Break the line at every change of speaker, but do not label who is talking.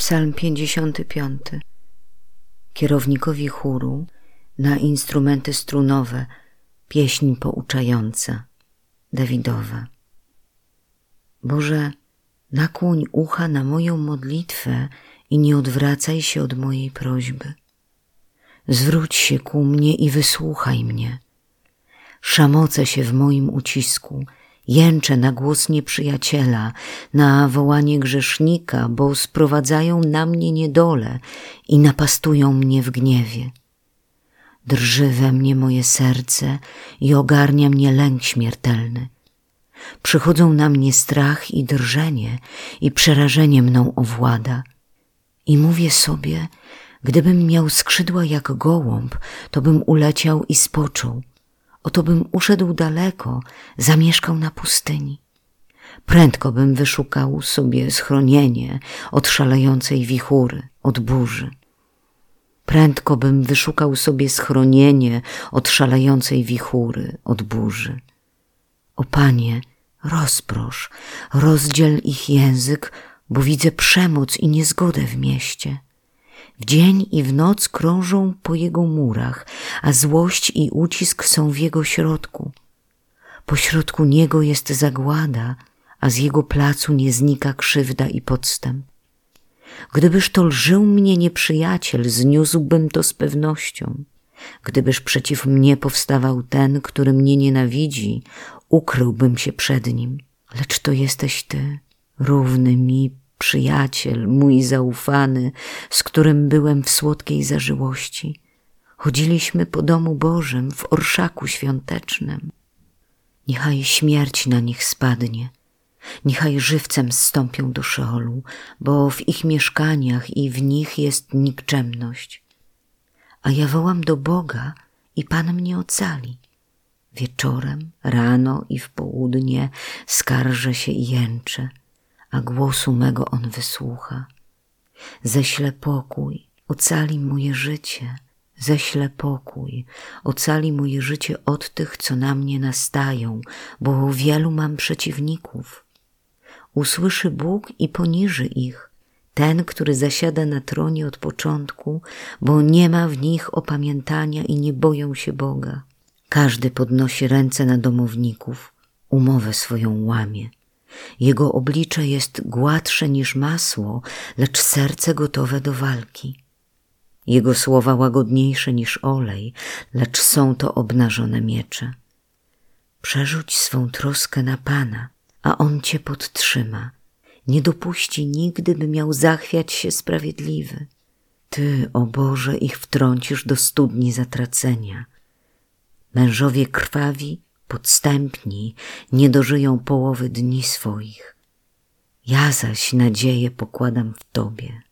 Psalm 55. Kierownikowi chóru na instrumenty strunowe pieśń pouczająca Dawidowa. Boże, nakłoń ucha na moją modlitwę i nie odwracaj się od mojej prośby. Zwróć się ku mnie i wysłuchaj mnie. Szamocę się w moim ucisku, jęczę na głos nieprzyjaciela, na wołanie grzesznika, bo sprowadzają na mnie niedole i napastują mnie w gniewie. Drży we mnie moje serce i ogarnia mnie lęk śmiertelny. Przychodzą na mnie strach i drżenie i przerażenie mną owłada. I mówię sobie, gdybym miał skrzydła jak gołąb, to bym uleciał i spoczął. Oto bym uszedł daleko, zamieszkał na pustyni. Prędko bym wyszukał sobie schronienie od szalejącej wichury, od burzy. Prędko bym wyszukał sobie schronienie od szalejącej wichury, od burzy. O Panie, rozprosz, rozdziel ich język, bo widzę przemoc i niezgodę w mieście. W dzień i w noc krążą po jego murach, a złość i ucisk są w jego środku. Pośrodku niego jest zagłada, a z jego placu nie znika krzywda i podstęp. Gdybyż to lżył mnie nieprzyjaciel, zniósłbym to z pewnością. Gdybyż przeciw mnie powstawał ten, który mnie nienawidzi, ukryłbym się przed nim. Lecz to jesteś ty, równy mi przyjaciel, mój zaufany, z którym byłem w słodkiej zażyłości. Chodziliśmy po domu Bożym w orszaku świątecznym. Niechaj śmierć na nich spadnie, niechaj żywcem zstąpią do Szeolu, bo w ich mieszkaniach i w nich jest nikczemność. A ja wołam do Boga i Pan mnie ocali. Wieczorem, rano i w południe skarżę się i jęczę a głosu mego on wysłucha. Ześle pokój, ocali moje życie, ześle pokój, ocali moje życie od tych, co na mnie nastają, bo wielu mam przeciwników. Usłyszy Bóg i poniży ich, ten, który zasiada na tronie od początku, bo nie ma w nich opamiętania i nie boją się Boga. Każdy podnosi ręce na domowników, umowę swoją łamie. Jego oblicze jest gładsze niż masło, lecz serce gotowe do walki. Jego słowa łagodniejsze niż olej, lecz są to obnażone miecze. Przerzuć swą troskę na Pana, a On cię podtrzyma. Nie dopuści nigdy, by miał zachwiać się sprawiedliwy. Ty, o Boże, ich wtrącisz do studni zatracenia. Mężowie krwawi podstępni nie dożyją połowy dni swoich. Ja zaś nadzieję pokładam w Tobie.